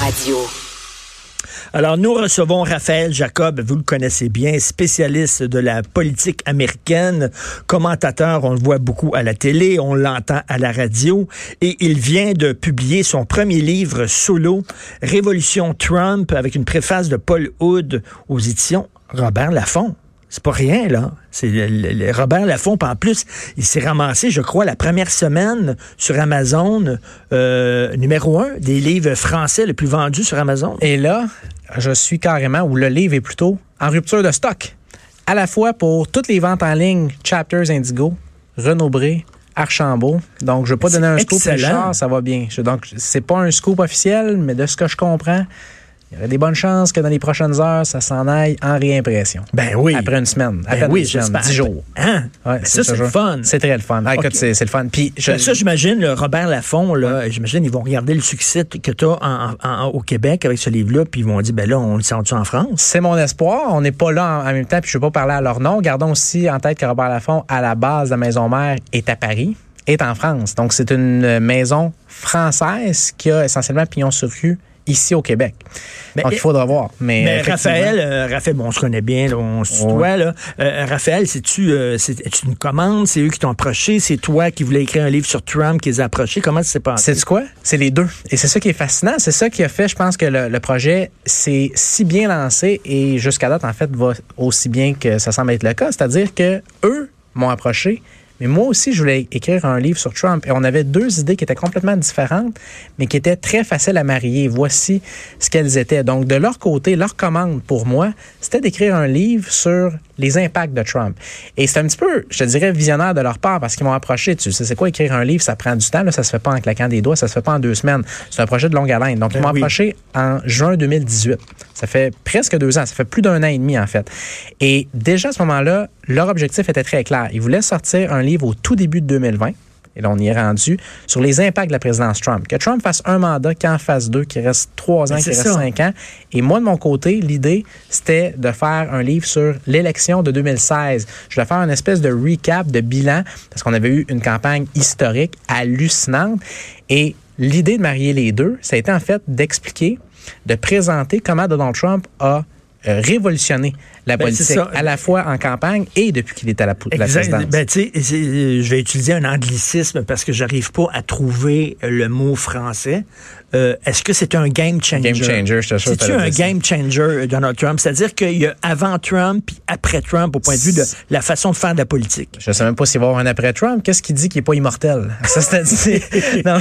Radio. Alors, nous recevons Raphaël Jacob, vous le connaissez bien, spécialiste de la politique américaine, commentateur, on le voit beaucoup à la télé, on l'entend à la radio, et il vient de publier son premier livre solo, Révolution Trump, avec une préface de Paul Hood aux éditions Robert Laffont. C'est pas rien, là. C'est le, le- Robert Laffont. En plus, il s'est ramassé, je crois, la première semaine sur Amazon, euh, numéro un des livres français le plus vendus sur Amazon. Et là, je suis carrément, ou le livre est plutôt, en rupture de stock. À la fois pour toutes les ventes en ligne, Chapters Indigo, Renaud Bré, Archambault. Donc, je ne vais pas donner un scoop. Richard, ça va bien. Je- donc, c'est pas un scoop officiel, mais de ce que je comprends, il y aurait des bonnes chances que dans les prochaines heures, ça s'en aille en réimpression. Ben oui. Après une semaine. À Ben oui, une semaine, dix jours. Hein? Ouais, Ben ça, c'est le fun. C'est très le fun. Ah, c'est le fun. Puis, je- Ben ça, j'imagine, Robert Laffont, là, j'imagine, ils vont regarder le succès que tu as au Québec avec ce livre-là, puis ils vont dire, ben là, on le sent en France? C'est mon espoir. On n'est pas là en, même temps, puis je ne veux pas parler à leur nom. Gardons aussi en tête que Robert Laffont, à la base de la maison mère, est à Paris, est en France. Donc, c'est une maison française qui a essentiellement pignon sur rue ici au Québec. Donc, il faudra voir. Mais, Mais Raphaël, euh, Raphaël, bon, on se connaît bien, là, on se tutoie, là. Euh, Raphaël, c'est-tu euh, une commande? C'est eux qui t'ont approché? C'est toi qui voulais écrire un livre sur Trump qui les a approchés? Comment ça s'est passé? C'est quoi? C'est les deux. Et c'est ça qui est fascinant. C'est ça qui a fait, je pense, que le, le projet s'est si bien lancé et jusqu'à date, en fait, va aussi bien que ça semble être le cas. C'est-à-dire que eux m'ont approché, mais moi aussi, je voulais écrire un livre sur Trump. Et on avait deux idées qui étaient complètement différentes, mais qui étaient très faciles à marier. Voici ce qu'elles étaient. Donc, de leur côté, leur commande pour moi, c'était d'écrire un livre sur les impacts de Trump. Et c'est un petit peu, je te dirais, visionnaire de leur part parce qu'ils m'ont approché. Tu sais, c'est quoi écrire un livre? Ça prend du temps. Là, ça se fait pas en claquant des doigts. Ça se fait pas en deux semaines. C'est un projet de longue haleine. Donc, ils Ben m'ont oui. approché en juin 2018. Ça fait presque deux ans. Ça fait plus d'un an et demi, en fait. Et déjà à ce moment-là, leur objectif était très clair. Ils voulaient sortir un livre au tout début de 2020. Et là, on y est rendu sur les impacts de la présidence Trump. Que Trump fasse un mandat, qu'il en fasse deux, qu'il reste trois ans, qu'il reste cinq ans. Et moi, de mon côté, l'idée, c'était de faire un livre sur l'élection de 2016. Je voulais faire une espèce de recap, de bilan, parce qu'on avait eu une campagne historique hallucinante. Et l'idée de marier les deux, ça a été en fait d'expliquer, de présenter comment Donald Trump a révolutionné la Ben, politique, à la fois en campagne et depuis qu'il est à la, la présidence. Ben, tu sais, c'est- euh, je vais utiliser un anglicisme parce que j'arrive pas à trouver le mot français. Euh, Est-ce que c'est un game changer? Game changer, je C'est-tu un game changer, euh, Donald Trump? C'est-à-dire qu'il y a avant Trump puis après Trump au point de vue de la façon de faire de la politique. Je sais même pas s'il va y avoir un après Trump. Qu'est-ce qu'il dit qu'il est pas immortel? Ça, non,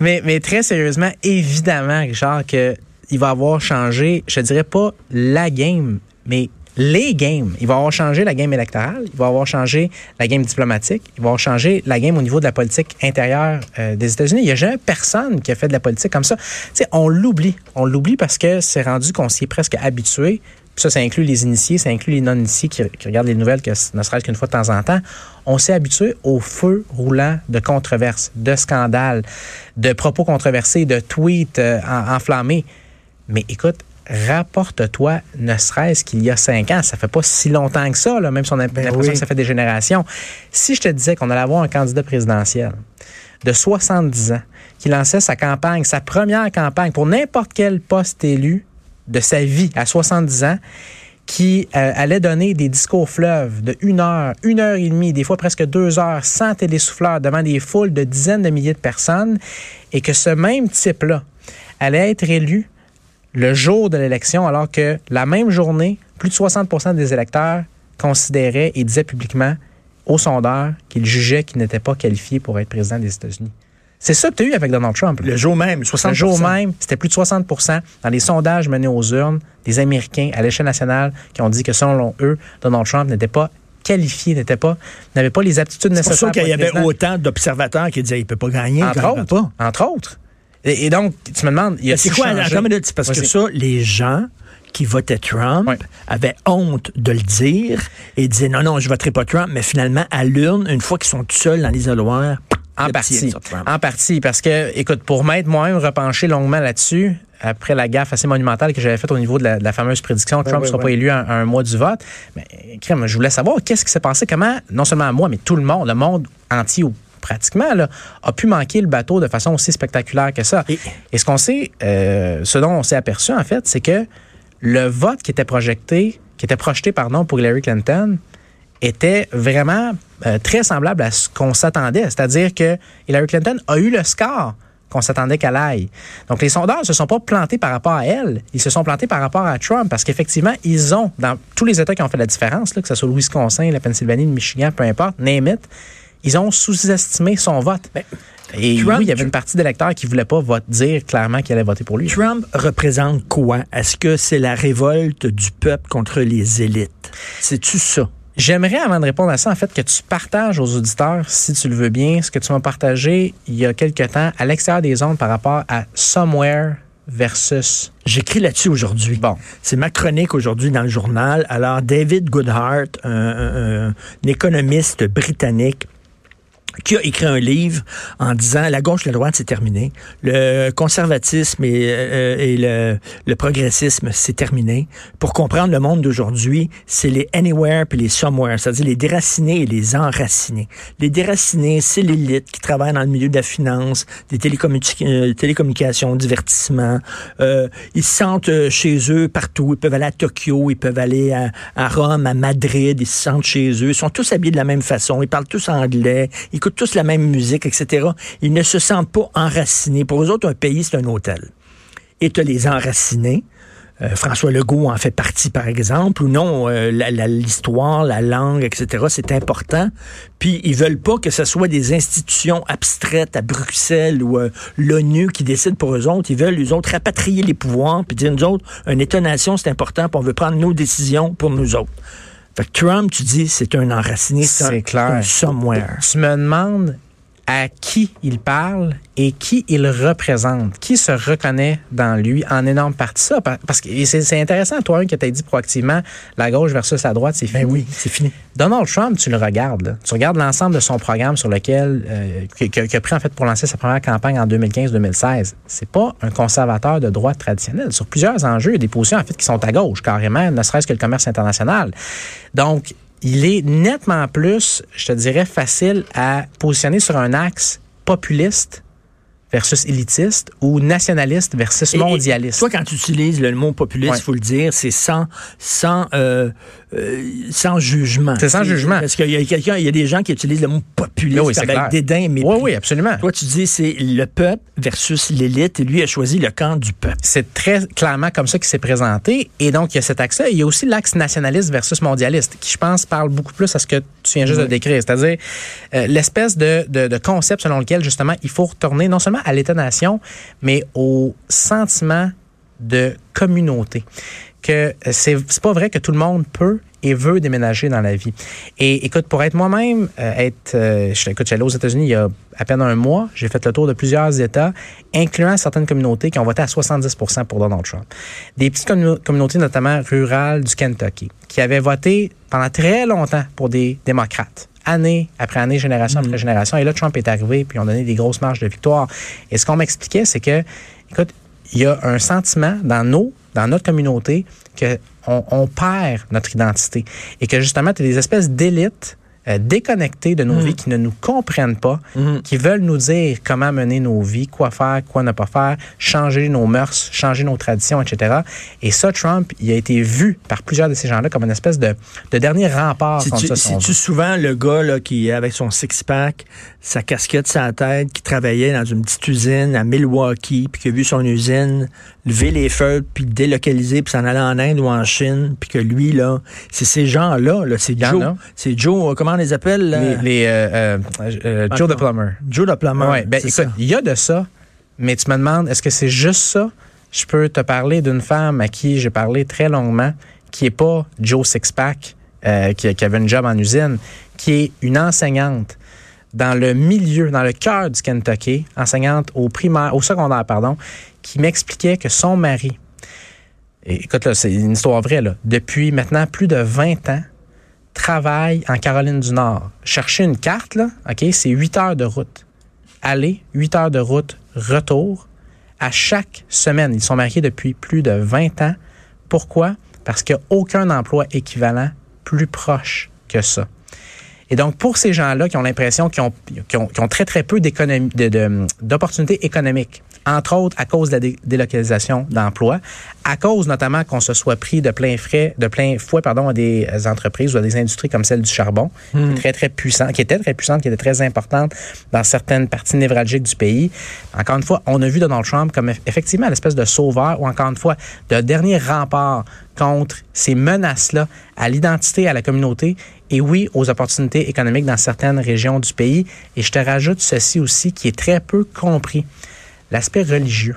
mais, mais très sérieusement, évidemment, Richard, que il va avoir changé, je dirais pas la game, mais les games. Il va avoir changé la game électorale, il va avoir changé la game diplomatique, il va avoir changé la game au niveau de la politique intérieure euh, des États-Unis. Il n'y a jamais personne qui a fait de la politique comme ça. Tu sais, on l'oublie. On l'oublie parce que c'est rendu qu'on s'y est presque habitué. Ça, ça inclut les initiés, ça inclut les non-initiés qui, regardent les nouvelles que ne serait-ce qu'une fois de temps en temps. On s'est habitué au feu roulant de controverses, de scandales, de propos controversés, de tweets euh, en- enflammés. Mais écoute, rapporte-toi, ne serait-ce qu'il y a cinq ans, ça fait pas si longtemps que ça, là, même si on a l'impression oui. que ça fait des générations. Si je te disais qu'on allait avoir un candidat présidentiel de 70 ans qui lançait sa campagne, sa première campagne pour n'importe quel poste élu de sa vie à 70 ans, qui euh, allait donner des discours fleuves de une heure, une heure et demie, des fois presque deux heures, sans télésouffleur, devant des foules de dizaines de milliers de personnes, et que ce même type-là allait être élu le jour de l'élection, alors que la même journée, plus de 60% des électeurs considéraient et disaient publiquement aux sondeurs qu'ils jugeaient qu'il n'était pas qualifié pour être président des États-Unis. C'est ça que tu as eu avec Donald Trump. là. Le jour même, 60 Le jour même, c'était plus de 60% dans les sondages menés aux urnes des Américains à l'échelle nationale qui ont dit que selon eux, Donald Trump n'était pas qualifié, n'était pas, n'avait pas les aptitudes C'est pour nécessaires. ça qu'il y avait autant d'observateurs qui disaient il peut pas gagner, il Entre gagnera autres, pas. entre autres. Et, donc, tu me demandes, il y a C'est quoi, attends, parce que ça, les gens qui votaient Trump avaient honte de le dire et disaient non, non, je voterai pas Trump, mais finalement, à l'urne, une fois qu'ils sont tout seuls dans l'isoloir, en partie. En partie, parce que, écoute, pour m'être moi-même repenché longuement là-dessus, après la gaffe assez monumentale que j'avais faite au niveau de la, fameuse prédiction, Trump ne sera pas élu un, mois du vote. Mais, crème, je voulais savoir qu'est-ce qui s'est passé, comment, non seulement moi, mais tout le monde, le monde entier pratiquement, là, a pu manquer le bateau de façon aussi spectaculaire que ça. Et, ce qu'on sait, euh, ce dont on s'est aperçu, en fait, c'est que le vote qui était projeté, qui était projeté, pardon, pour Hillary Clinton, était vraiment euh, très semblable à ce qu'on s'attendait. C'est-à-dire que Hillary Clinton a eu le score qu'on s'attendait qu'elle aille. Donc, les sondeurs ne se sont pas plantés par rapport à elle, ils se sont plantés par rapport à Trump parce qu'effectivement, ils ont, dans tous les États qui ont fait la différence, là, que ce soit le Wisconsin, la Pennsylvanie, le Michigan, peu importe, name it, ils ont sous-estimé son vote. Ben, et oui, il y avait une partie d'électeurs qui ne voulaient pas dire clairement qu'il allait voter pour lui. Trump représente quoi? Est-ce que c'est la révolte du peuple contre les élites? C'est-tu ça? J'aimerais, avant de répondre à ça, en fait, que tu partages aux auditeurs, si tu le veux bien, ce que tu m'as partagé il y a quelque temps à l'extérieur des ondes par rapport à Somewhere versus. J'écris là-dessus aujourd'hui. Bon. C'est ma chronique aujourd'hui dans le journal. Alors, David Goodhart, un économiste britannique, qui a écrit un livre en disant la gauche et la droite, c'est terminé. Le conservatisme et, euh, le, progressisme, c'est terminé. Pour comprendre le monde d'aujourd'hui, c'est les anywhere puis les somewhere, c'est-à-dire les déracinés et les enracinés. Les déracinés, c'est l'élite qui travaille dans le milieu de la finance, des euh, télécommunications, divertissement. Euh, ils se sentent chez eux partout. Ils peuvent aller à Tokyo, ils peuvent aller à, Rome, à Madrid, ils se sentent chez eux. Ils sont tous habillés de la même façon. Ils parlent tous anglais. Écoutent tous la même musique, etc. Ils ne se sentent pas enracinés. Pour eux autres, un pays, c'est un hôtel. Et tu les enracinés. Euh, François Legault en fait partie, par exemple, ou non, euh, l'histoire, la, langue, etc., c'est important. Puis ils veulent pas que ce soit des institutions abstraites à Bruxelles ou euh, l'ONU qui décident pour eux autres. Ils veulent, eux autres, rapatrier les pouvoirs, puis dire, nous autres, une État-nation, c'est important, puis on veut prendre nos décisions pour nous autres. Trump, tu dis, c'est un enraciné, c'est clair. un somewhere. Tu me demandes à qui il parle et qui il représente, qui se reconnaît dans lui en énorme partie ça. Parce que c'est intéressant, toi, qui t'as dit proactivement la gauche versus la droite, c'est ben fini. oui, c'est fini. Donald Trump, tu le regardes. Tu regardes l'ensemble de son programme sur lequel, euh, qu'il a pris en fait pour lancer sa première campagne en 2015-2016. C'est pas un conservateur de droite traditionnel. Sur plusieurs enjeux, il y a des positions en fait qui sont à gauche, carrément, ne serait-ce que le commerce international. Donc, il est nettement plus, je te dirais, facile à positionner sur un axe populiste versus élitiste ou nationaliste versus mondialiste? toi, quand tu utilises le mot populiste, il faut le dire, c'est sans, sans, euh, euh, sans jugement. C'est sans jugement. Parce qu'il y a quelqu'un, il y a des gens qui utilisent le mot populiste oui, avec dédain, mais oui, oui, absolument. Toi, tu dis c'est le peuple versus l'élite, et lui a choisi le camp du peuple. C'est très clairement comme ça qu'il s'est présenté, et donc il y a cet axe-là. Il y a aussi l'axe nationaliste versus mondialiste, qui je pense parle beaucoup plus à ce que tu viens juste de décrire, c'est-à-dire euh, l'espèce de, de, de concept selon lequel justement il faut retourner non seulement à l'État-nation, mais au sentiment de communauté. Que c'est pas vrai que tout le monde peut et veut déménager dans la vie. Et écoute, pour être moi-même, euh, être, euh, écoute, j'allais aux États-Unis il y a à peine un mois, j'ai fait le tour de plusieurs États, incluant certaines communautés qui ont voté à 70% pour Donald Trump. Des petites communautés, notamment rurales du Kentucky, qui avaient voté pendant très longtemps pour des démocrates année après année, génération après mm. génération. Et là, Trump est arrivé, puis on donné des grosses marges de victoire. Et ce qu'on m'expliquait, c'est que, écoute, il y a un sentiment dans nos, dans notre communauté, que on, perd notre identité et que justement, tu as des espèces d'élites euh, déconnectés de nos mm. vies, qui ne nous comprennent pas, mm. qui veulent nous dire comment mener nos vies, quoi faire, quoi ne pas faire, changer nos mœurs, changer nos traditions, etc. Et ça, Trump, il a été vu par plusieurs de ces gens-là comme une espèce de, de dernier rempart contre ça. C'est-tu souvent le gars là, qui, avec son six-pack, sa casquette sa tête, qui travaillait dans une petite usine à Milwaukee, puis qui a vu son usine lever les feux, puis délocaliser, puis s'en aller en Inde ou en Chine, puis que lui, là, c'est ces gens-là, -là, c'est Joe. C'est Joe, comment on les appelle? Les, euh, euh, euh, Joe the Plumber. Joe the Plumber. Ouais, ben, écoute, il y a de ça, mais tu me demandes, est-ce que c'est juste ça? Je peux te parler d'une femme à qui j'ai parlé très longuement, qui est pas Joe Sixpack, qui, qui avait une job en usine, qui est une enseignante dans le milieu, dans le cœur du Kentucky, enseignante au primaire, au secondaire, pardon, qui m'expliquait que son mari, écoute, là, c'est une histoire vraie, là, depuis maintenant plus de 20 ans, travaille en Caroline du Nord. Chercher une carte, OK, c'est 8 heures de route. Aller, 8 heures de route, retour, à chaque semaine. Ils sont mariés depuis plus de 20 ans. Pourquoi? Parce qu'il n'y a aucun emploi équivalent plus proche que ça. Et donc, pour ces gens-là qui ont l'impression qu'ils ont, ont, très, très peu d'opportunités économiques, entre autres à cause de la délocalisation d'emplois, à cause notamment qu'on se soit pris de plein frais, de plein fouet, pardon, à des entreprises ou à des industries comme celle du charbon, qui est hmm. très, très puissante, qui était très puissante, qui était très importante dans certaines parties névralgiques du pays. Encore une fois, on a vu Donald Trump comme effectivement l'espèce de sauveur ou encore une fois de dernier rempart contre ces menaces-là à l'identité, à la communauté et oui, aux opportunités économiques dans certaines régions du pays. Et je te rajoute ceci aussi qui est très peu compris l'aspect religieux.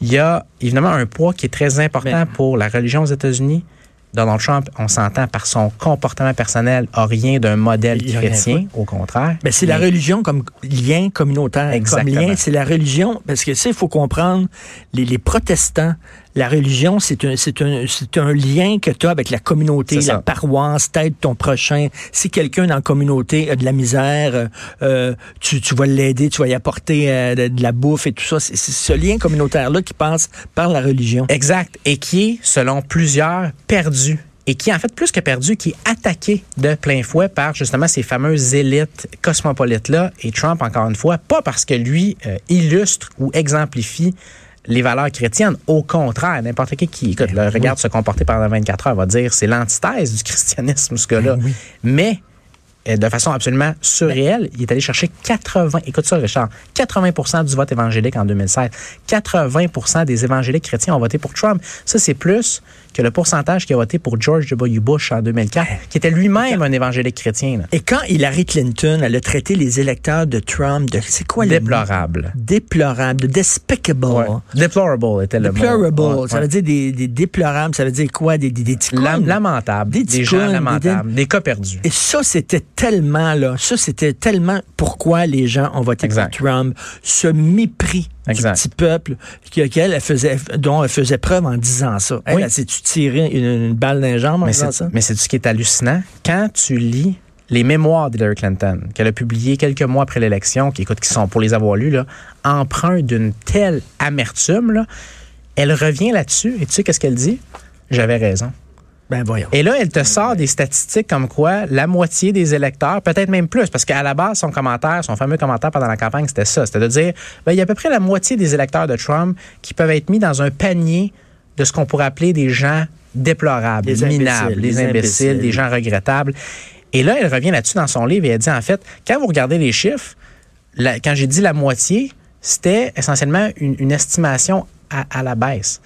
Il y a évidemment un poids qui est très important pour la religion aux États-Unis. Donald Trump, on s'entend par son comportement personnel, a rien d'un modèle chrétien, au contraire. Mais c'est la religion comme lien communautaire. Exactement. Comme lien, c'est la religion, parce que, tu il faut comprendre, les, les protestants, la religion, c'est un, lien que tu as avec la communauté, la paroisse, t'aides ton prochain. Si quelqu'un dans la communauté a de la misère, euh, euh, tu, tu vas l'aider, tu vas y apporter euh, de, la bouffe et tout ça. C'est, ce lien communautaire-là qui passe par la religion. Exact. Et qui est, selon plusieurs, perdu et qui, en fait, plus que perdu, qui est attaqué de plein fouet par justement ces fameuses élites cosmopolites-là. Et Trump, encore une fois, pas parce que lui illustre ou exemplifie les valeurs chrétiennes. Au contraire, n'importe qui qui écoute, ben le regarde se comporter pendant 24 heures va dire c'est l'antithèse du christianisme, ce gars-là. Ben Mais de façon absolument surréelle, il est allé chercher 80, écoute ça Richard, 80 du vote évangélique en 2016. 80 des évangéliques chrétiens ont voté pour Trump. Ça, c'est plus que le pourcentage qui a voté pour George W. Bush en 2004, qui était lui-même un évangélique chrétien. Et quand Hillary Clinton, elle a traité les électeurs de Trump de, c'est quoi le Déplorable. Déplorable, de despicable. Deplorable était le Deplorable, mot. ça veut dire des, des, déplorables, ça veut dire quoi? Des, des, des Lamentables, des, des gens lamentables, des, cas perdus. Et ça, c'était tellement, là, ça, c'était tellement pourquoi les gens ont voté pour Trump. Ce mépris du petit peuple elle faisait, dont elle faisait preuve en disant ça. Elle, oui. s'est-tu tiré une, balle dans les jambes en mais disant ça? Mais c'est ce qui est hallucinant. Quand tu lis les mémoires d'Hillary Clinton, qu'elle a publiées quelques mois après l'élection, qui, écoute, qui sont, pour les avoir lus, là, d'une telle amertume, là, elle revient là-dessus et tu sais qu'est-ce qu'elle dit? J'avais raison. Ben Et là, elle te sort des statistiques comme quoi la moitié des électeurs, peut-être même plus, parce qu'à la base, son commentaire, son fameux commentaire pendant la campagne, c'était ça. C'était de dire, ben, il y a à peu près la moitié des électeurs de Trump qui peuvent être mis dans un panier de ce qu'on pourrait appeler des gens déplorables, des minables, des imbéciles, des gens regrettables. Et là, elle revient là-dessus dans son livre et elle dit, en fait, quand vous regardez les chiffres, quand j'ai dit la moitié, c'était essentiellement une, estimation à la baisse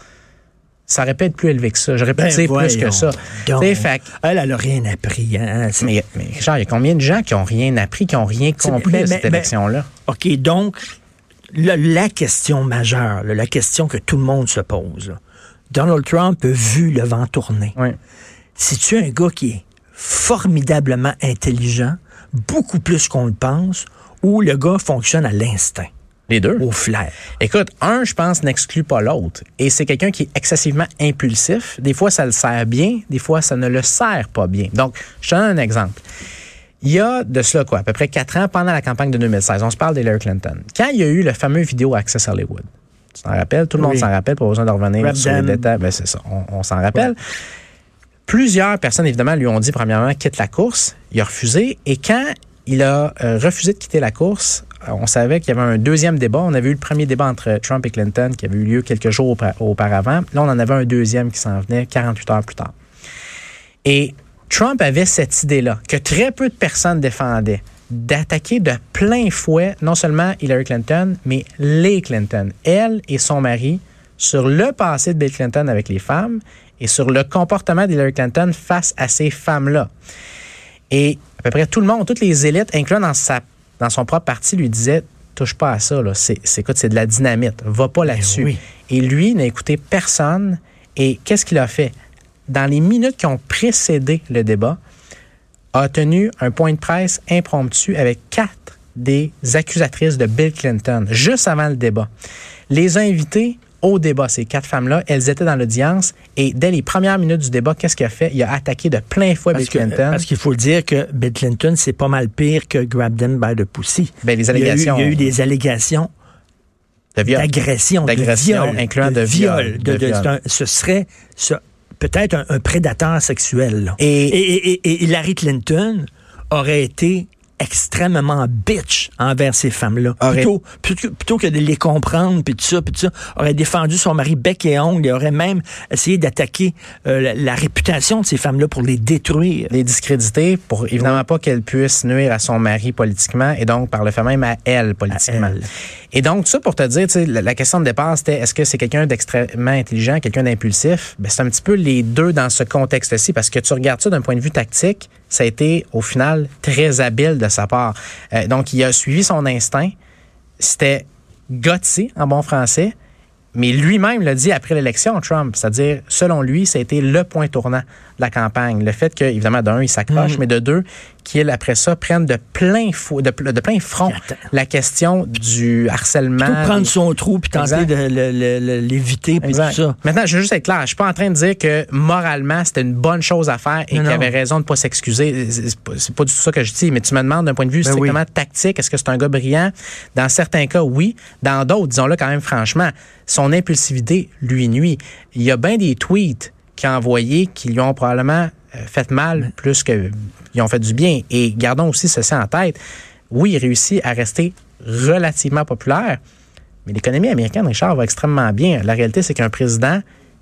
ça aurait pu être plus élevé que ça. J'aurais pu ben dire plus que ça. fait, elle, elle n'a rien appris. Hein? Mais, mais il y a combien de gens qui n'ont rien appris, qui n'ont rien compris à cette élection-là? OK, donc, la, question majeure, la question que tout le monde se pose, Donald Trump a vu le vent tourner. Oui. Si tu es un gars qui est formidablement intelligent, beaucoup plus qu'on le pense, ou le gars fonctionne à l'instinct? Les deux. Au flair. Écoute, un, je pense, n'exclut pas l'autre. Et c'est quelqu'un qui est excessivement impulsif. Des fois, ça le sert bien. Des fois, ça ne le sert pas bien. Donc, je te donne un exemple. Il y a de cela, quoi, à peu près quatre ans, pendant la campagne de 2016, on se parle d'Hillary Clinton. Quand il y a eu le fameux vidéo Access Hollywood, tu t'en rappelles? Tout le monde s'en rappelle, pas besoin de revenir sur les détails. Ben, c'est ça, on, s'en rappelle. Plusieurs personnes, évidemment, lui ont dit, premièrement, quitte la course. Il a refusé. Et quand il a euh, refusé de quitter la course, on savait qu'il y avait un deuxième débat. On avait eu le premier débat entre Trump et Clinton qui avait eu lieu quelques jours auparavant. Là, on en avait un deuxième qui s'en venait 48 heures plus tard. Et Trump avait cette idée-là, que très peu de personnes défendaient, d'attaquer de plein fouet non seulement Hillary Clinton, mais les Clinton, elle et son mari, sur le passé de Bill Clinton avec les femmes et sur le comportement d'Hillary Clinton face à ces femmes-là. Et peu près tout le monde, toutes les élites, incluant dans sa dans son propre parti, lui disait touche pas à ça, c'est, c'est de la dynamite, va pas ben là-dessus. Et lui n'a écouté personne. Et qu'est-ce qu'il a fait? Dans les minutes qui ont précédé le débat, a tenu un point de presse impromptu avec quatre des accusatrices de Bill Clinton, juste avant le débat. Les a invitées au débat, ces quatre femmes-là. Elles étaient dans l'audience et dès les premières minutes du débat, qu'est-ce qu'il a fait? Il a attaqué de plein fouet Bill Clinton. Parce qu'il faut dire que Bill Clinton, c'est pas mal pire que Grab Them by the Pussy. Ben, les allégations. Il y a eu, il y a eu des allégations d'agression, d'agression, incluant de, viol. De, viol. ce serait peut-être un, un, prédateur sexuel. Là. Et, et, et, et Hillary Clinton aurait été extrêmement bitch envers ces femmes-là. Plutôt, plutôt, plutôt, que de les comprendre, puis tout ça, puis tout ça, aurait défendu son mari bec et ongle, et aurait même essayé d'attaquer euh, la, la, réputation de ces femmes-là pour les détruire. Les discréditer, pour évidemment pas qu'elles puissent nuire à son mari politiquement, et donc par le fait même à elle politiquement. À elle. Et donc, ça pour te dire, la, la question de départ, c'était est-ce que c'est quelqu'un d'extrêmement intelligent, quelqu'un d'impulsif? Ben, c'est un petit peu les deux dans ce contexte-ci, parce que tu regardes ça d'un point de vue tactique, ça a été au final très habile de sa part. Euh, donc, il a suivi son instinct. C'était gutsy en bon français. Mais lui-même l'a dit après l'élection, Trump. C'est-à-dire, selon lui, ça a été le point tournant de la campagne. Le fait que, évidemment, d'un, il s'accroche, mmh. mais de deux, qu'il, après ça, prenne de plein, fou, de, de, plein front la question du harcèlement. Plutôt prendre son trou puis tenter de l'éviter puis tout ça. Maintenant, je veux juste être clair. Je suis pas en train de dire que moralement, c'était une bonne chose à faire et qu'il avait raison de pas s'excuser. C'est pas, pas du tout ça que je dis. Mais tu me demandes d'un point de vue ben strictement oui. tactique, est-ce que c'est un gars brillant? Dans certains cas, oui. Dans d'autres, disons-le quand même franchement, son impulsivité lui nuit. Il y a bien des tweets qu'il a envoyés qui lui ont probablement fait mal plus qu'ils ont fait du bien. Et gardons aussi ceci en tête. Oui, il réussit à rester relativement populaire, mais l'économie américaine, Richard, va extrêmement bien. La réalité, c'est qu'un président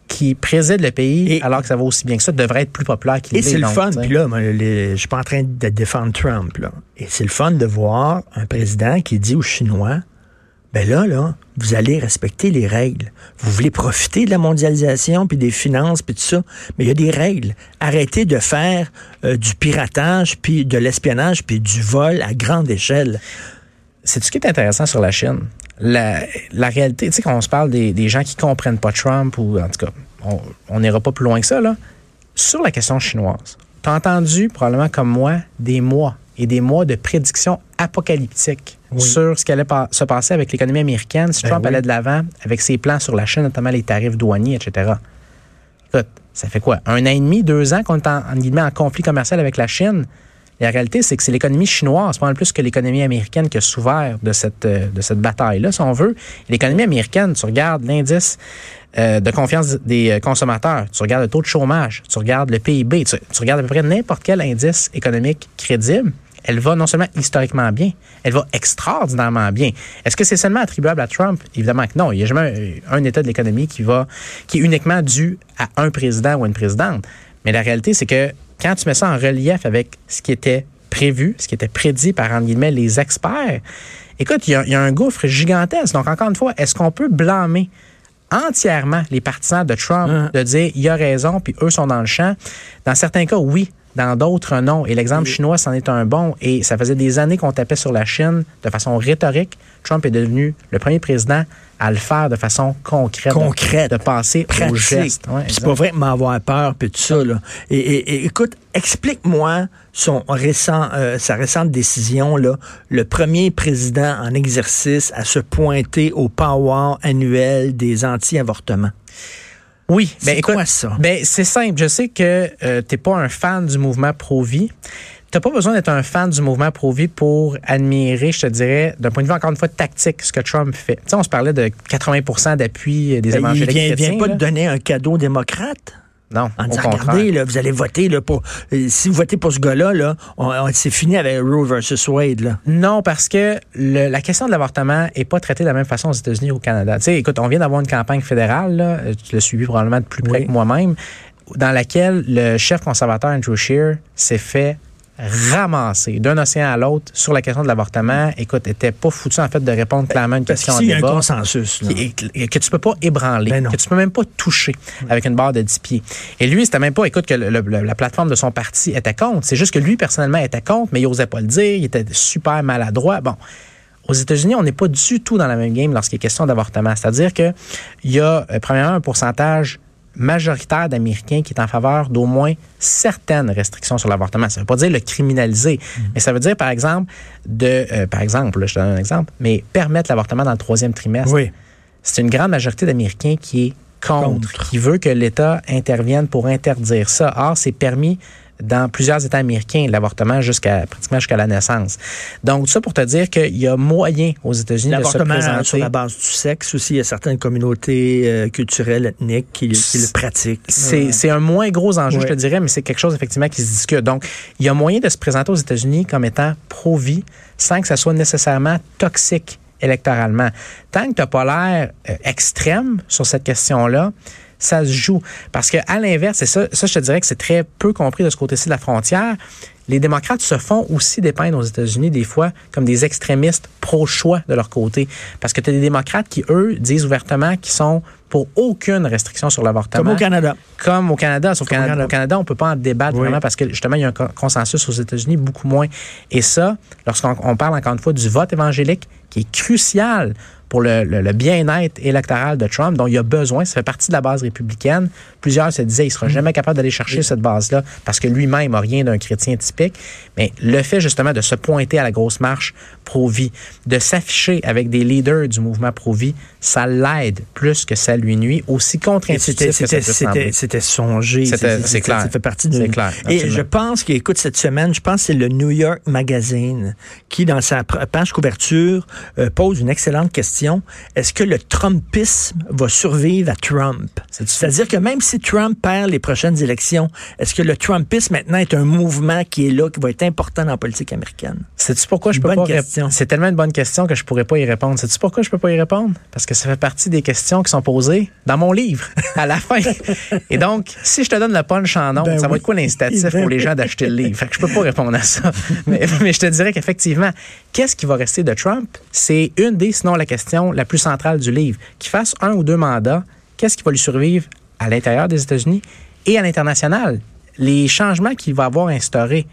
qui préside le pays, et, alors que ça va aussi bien que ça, devrait être plus populaire qu'il est. Et c'est le fun. Puis là, je suis pas en train de défendre Trump. Là. Et c'est le fun de voir un président qui dit aux Chinois, ben là, là, vous allez respecter les règles. Vous voulez profiter de la mondialisation, puis des finances, puis tout ça, mais il y a des règles. Arrêtez de faire euh, du piratage, puis de l'espionnage, puis du vol à grande échelle. C'est ce qui est intéressant sur la Chine? La, réalité, tu sais, quand on se parle des, des, gens qui comprennent pas Trump, ou en tout cas, on n'ira pas plus loin que ça, là, sur la question chinoise, tu as entendu, probablement comme moi, des mois et des mois de prédictions apocalyptiques oui. sur ce qui allait se passer avec l'économie américaine si ben Trump oui. allait de l'avant avec ses plans sur la Chine, notamment les tarifs douaniers, etc. Écoute, ça fait quoi? Un an et demi, deux ans qu'on est en, en, en conflit commercial avec la Chine? La réalité, c'est que c'est l'économie chinoise, pas plus que l'économie américaine qui a de cette, de cette bataille-là, si on veut. L'économie américaine, tu regardes l'indice euh, de confiance des consommateurs, tu regardes le taux de chômage, tu regardes le PIB, tu, regardes à peu près n'importe quel indice économique crédible, elle va non seulement historiquement bien, elle va extraordinairement bien. Est-ce que c'est seulement attribuable à Trump? Évidemment que non. Il n'y a jamais un, un état de l'économie qui va, qui est uniquement dû à un président ou une présidente. Mais la réalité, c'est que quand tu mets ça en relief avec ce qui était prévu, ce qui était prédit par, entre guillemets, les experts, écoute, il y, a, il y a un gouffre gigantesque. Donc, encore une fois, est-ce qu'on peut blâmer entièrement les partisans de Trump mmh. de dire il a raison, puis eux sont dans le champ? Dans certains cas, oui. Dans d'autres, non. Et l'exemple oui. chinois, c'en est un bon. Et ça faisait des années qu'on tapait sur la Chine de façon rhétorique. Trump est devenu le premier président à le faire de façon concrète. Concrète. De, de passer Pratique. au geste. Ouais, c'est pas vrai de m'avoir peur puis tout ça. Là. Et, et, et écoute, explique-moi son récent, euh, sa récente décision, là, le premier président en exercice à se pointer au power annuel des anti-avortements. Oui, ben écoute, quoi ça? Ben c'est simple. Je sais que euh, t'es pas un fan du mouvement pro-vie. T'as pas besoin d'être un fan du mouvement pro-vie pour admirer, je te dirais, d'un point de vue encore une fois tactique, ce que Trump fait. Tu sais, on se parlait de 80% d'appui des ben, évangéliques Il vient, chrétiens, vient pas là. de donner un cadeau démocrate? Non, en disant, regardez, là, vous allez voter là, pour. euh, si vous votez pour ce gars-là, là, on, on, c'est fini avec Roe versus Wade. Là. Non, parce que le, la question de l'avortement est pas traitée de la même façon aux États-Unis ou au Canada. Tu sais, écoute, on vient d'avoir une campagne fédérale, là, tu l'as suivi probablement de plus près Oui. que moi-même, dans laquelle le chef conservateur Andrew Scheer s'est fait ramasser d'un océan à l'autre sur la question de l'avortement. Écoute, était pas foutu en fait de répondre clairement à une Parce question en qu'ici, il y a un débat. consensus. Qui- que tu peux pas ébranler, Ben que tu peux même pas toucher avec une barre de 10 pieds. Et lui, c'était même pas, écoute, que le- le- la plateforme de son parti était contre. C'est juste que lui, personnellement, était contre, mais il osait pas le dire. Il était super maladroit. Bon. Aux États-Unis, on n'est pas du tout dans la même game lorsqu'il est question d'avortement. C'est-à-dire que il y a, euh, premièrement, un pourcentage majoritaire d'Américains qui est en faveur d'au moins certaines restrictions sur l'avortement. Ça ne veut pas dire le criminaliser, mm. mais ça veut dire, par exemple, de, euh, par exemple, je donne un exemple, mais permettre l'avortement dans le troisième trimestre. Oui. C'est une grande majorité d'Américains qui est contre, qui veut que l'État intervienne pour interdire ça. Or, c'est permis dans plusieurs États américains, l'avortement jusqu'à pratiquement jusqu'à la naissance. Donc, ça pour te dire qu'il y a moyen aux États-Unis de se présenter. sur la base du sexe aussi, il y a certaines communautés euh, culturelles, ethniques qui, le pratiquent. C'est un moins gros enjeu, je te dirais, mais c'est quelque chose effectivement qui se discute. Donc, il y a moyen de se présenter aux États-Unis comme étant pro-vie sans que ça soit nécessairement toxique électoralement. Tant que tu n'as pas l'air euh, extrême sur cette question-là, ça se joue. Parce que à l'inverse, et ça, ça, je te dirais que c'est très peu compris de ce côté-ci de la frontière, les démocrates se font aussi dépeindre aux États-Unis des fois comme des extrémistes pro-choix de leur côté. Parce que tu as des démocrates qui, eux, disent ouvertement qu'ils sont pour aucune restriction sur l'avortement. Comme au Canada. Comme au Canada. Sauf qu'au Canada, on ne peut pas en débattre vraiment parce que justement, il y a un consensus aux États-Unis, beaucoup moins. Et ça, lorsqu'on parle encore une fois du vote évangélique, qui est crucial pour le, bien-être électoral de Trump dont il a besoin. Ça fait partie de la base républicaine. Plusieurs se disaient ne sera mm. jamais capable d'aller chercher cette base-là parce que lui-même n'a rien d'un chrétien typique. Mais le fait justement de se pointer à la grosse marche pro-vie, de s'afficher avec des leaders du mouvement pro-vie, ça l'aide plus que ça lui nuit, aussi contre-intuitif C'était songé. C'est clair. Ça fait partie de... clair. Et je pense qu'écoute, cette semaine, je pense que c'est le New York Magazine qui, dans sa page couverture, euh, pose une excellente question est-ce que le Trumpisme va survivre à Trump? C'est-à-dire que même si Trump perd les prochaines élections, est-ce que le Trumpisme maintenant est un mouvement qui est là, qui va être important dans la politique américaine? Sais-tu pourquoi je peux pas répondre? C'est tellement une bonne question que je pourrais pas y répondre. Sais-tu pourquoi je peux pas y répondre? Parce que ça fait partie des questions qui sont posées dans mon livre, à la fin. Et donc, si je te donne le punch en nom, ben ça va être quoi l'incitatif pour les gens d'acheter le livre? Fait que je peux pas répondre à ça. mais, mais je te dirais qu'effectivement, qu'est-ce qui va rester de Trump? C'est une des, sinon la question la plus centrale du livre. Qu'il fasse un ou deux mandats, qu'est-ce qui va lui survivre à l'intérieur des États-Unis? Et à l'international? Les changements qu'il va avoir instaurés,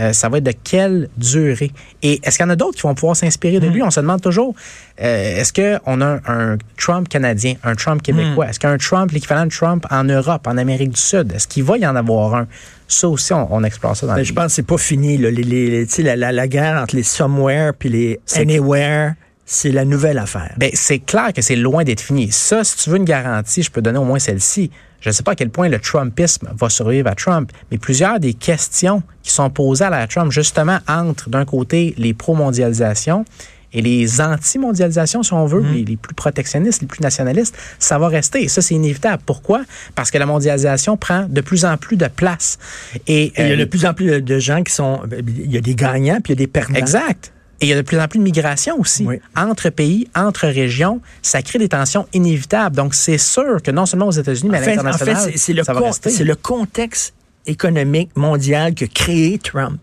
euh, ça va être de quelle durée? Et est-ce qu'il y en a d'autres qui vont pouvoir s'inspirer de mm. lui? On se demande toujours, euh, est-ce qu'on a un, Trump canadien, un Trump québécois? Mm. Est-ce qu'il y a un Trump, l'équivalent de Trump en Europe, en Amérique du Sud? Est-ce qu'il va y en avoir un? Ça aussi, on, explore ça dans ben, Je pense que c'est pas fini. la, guerre entre les somewhere puis les anywhere c'est la nouvelle affaire. Ben, c'est clair que c'est loin d'être fini. Ça, si tu veux une garantie, je peux donner au moins celle-ci. Je ne sais pas à quel point le Trumpisme va survivre à Trump, mais plusieurs des questions qui sont posées à la Trump, justement, entre d'un côté les pro-mondialisation et les anti-mondialisations, si on veut, mm-hmm. les, plus protectionnistes, les plus nationalistes, ça va rester. Et ça, c'est inévitable. Pourquoi? Parce que la mondialisation prend de plus en plus de place. Et, il y a de euh, plus en plus de gens qui sont... Il y a des gagnants, puis il y a des perdants. Exact. Et il y a de plus en plus de migration aussi. Entre pays, entre régions, ça crée des tensions inévitables. Donc, c'est sûr que non seulement aux États-Unis, mais à l'international, en fait, c'est le, c'est le contexte économique mondial que créé Trump.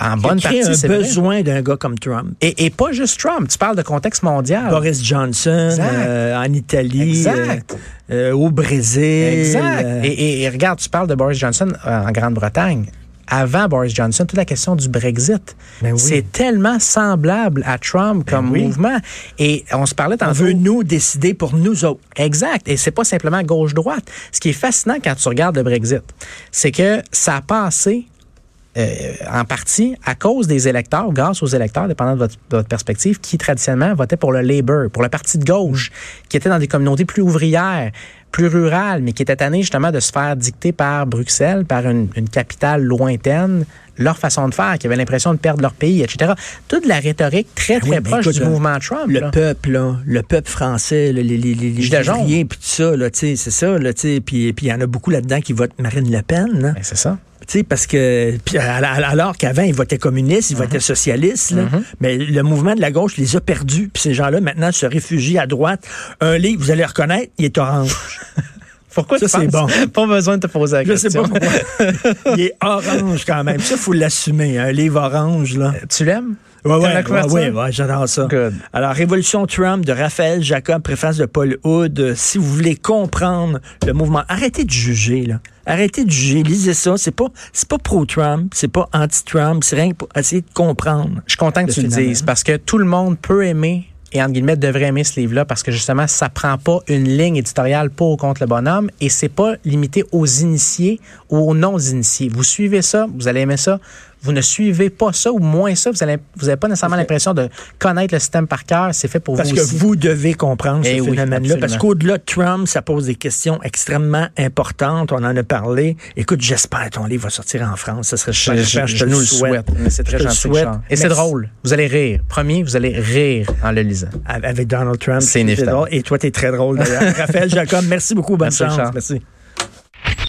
En bonne partie, un besoin d'un gars comme Trump. Et, pas juste Trump. Tu parles de contexte mondial. Boris Johnson euh, en Italie, euh, euh, au Brésil. Exact. Et, et, regarde, tu parles de Boris Johnson en Grande-Bretagne avant Boris Johnson, toute la question du Brexit. Ben c'est tellement semblable à Trump ben comme mouvement. Et on se parlait tantôt. On veut nous décider pour nous autres. Exact. Et c'est pas simplement gauche-droite. Ce qui est fascinant quand tu regardes le Brexit, c'est que ça a passé euh, en partie à cause des électeurs, grâce aux électeurs, dépendant de votre, de votre, perspective, qui traditionnellement votaient pour le Labour, pour le parti de gauche, qui était dans des communautés plus ouvrières, plus rurales, mais qui étaient tannés justement de se faire dicter par Bruxelles, par une, une capitale lointaine, leur façon de faire, qui avaient l'impression de perdre leur pays, etc. Toute la rhétorique très, très proche du mouvement Trump. Le peuple, là, le peuple français, les, les, les, les ouvriers, puis tout ça, c'est ça, puis il y en a beaucoup là-dedans qui votent Marine Le Pen. Ben, c'est ça parce que alors qu'avant ils votaient communistes, ils votaient mhm. socialistes, mhm. mais le mouvement de la gauche les a perdus. Puis ces gens-là maintenant se réfugient à droite. Un livre, vous allez reconnaître, il est orange. Pourquoi ça, c'est bon? Pas besoin de te poser la question. Je sais pas pourquoi. il est orange quand même. Ça, il faut l'assumer. Un livre orange, là. Tu l'aimes? Oui, ouais, ouais, j'adore ça. Alors, Révolution Trump de Raphaël Jacob, préface de Paul Hood. Si vous voulez comprendre le mouvement, arrêtez de juger, là. Arrêtez de juger, lisez ça. C'est pas, c'est pas pro-Trump, c'est pas anti-Trump, c'est rien pour essayer de comprendre. Je suis content que tu le dises parce que tout le monde peut aimer et entre guillemets devraient aimer ce livre-là parce que justement, ça prend pas une ligne éditoriale pour ou contre le bonhomme et c'est pas limité aux initiés ou aux non-initiés. Vous suivez ça, vous allez aimer ça vous ne suivez pas ça ou moins ça, vous n'avez vous avez pas nécessairement l'impression de connaître le système par cœur. C'est fait pour parce vous que aussi. vous devez comprendre Eh ce oui, phénomène-là. Parce qu'au-delà de Trump, ça pose des questions extrêmement importantes. On en a parlé. Écoute, j'espère que ton livre va sortir en France. Ça serait. Je, je- te je le nous le souhaite. C'est Je très te gentil. souhaite. Et c'est drôle. Vous allez rire. Promis, vous allez rire en le lisant. Avec Donald Trump. C'est inévitable. Et toi, tu es très drôle d'ailleurs. Raphaël Jacob, merci beaucoup. Bonne Merci, chance. Richard. Merci.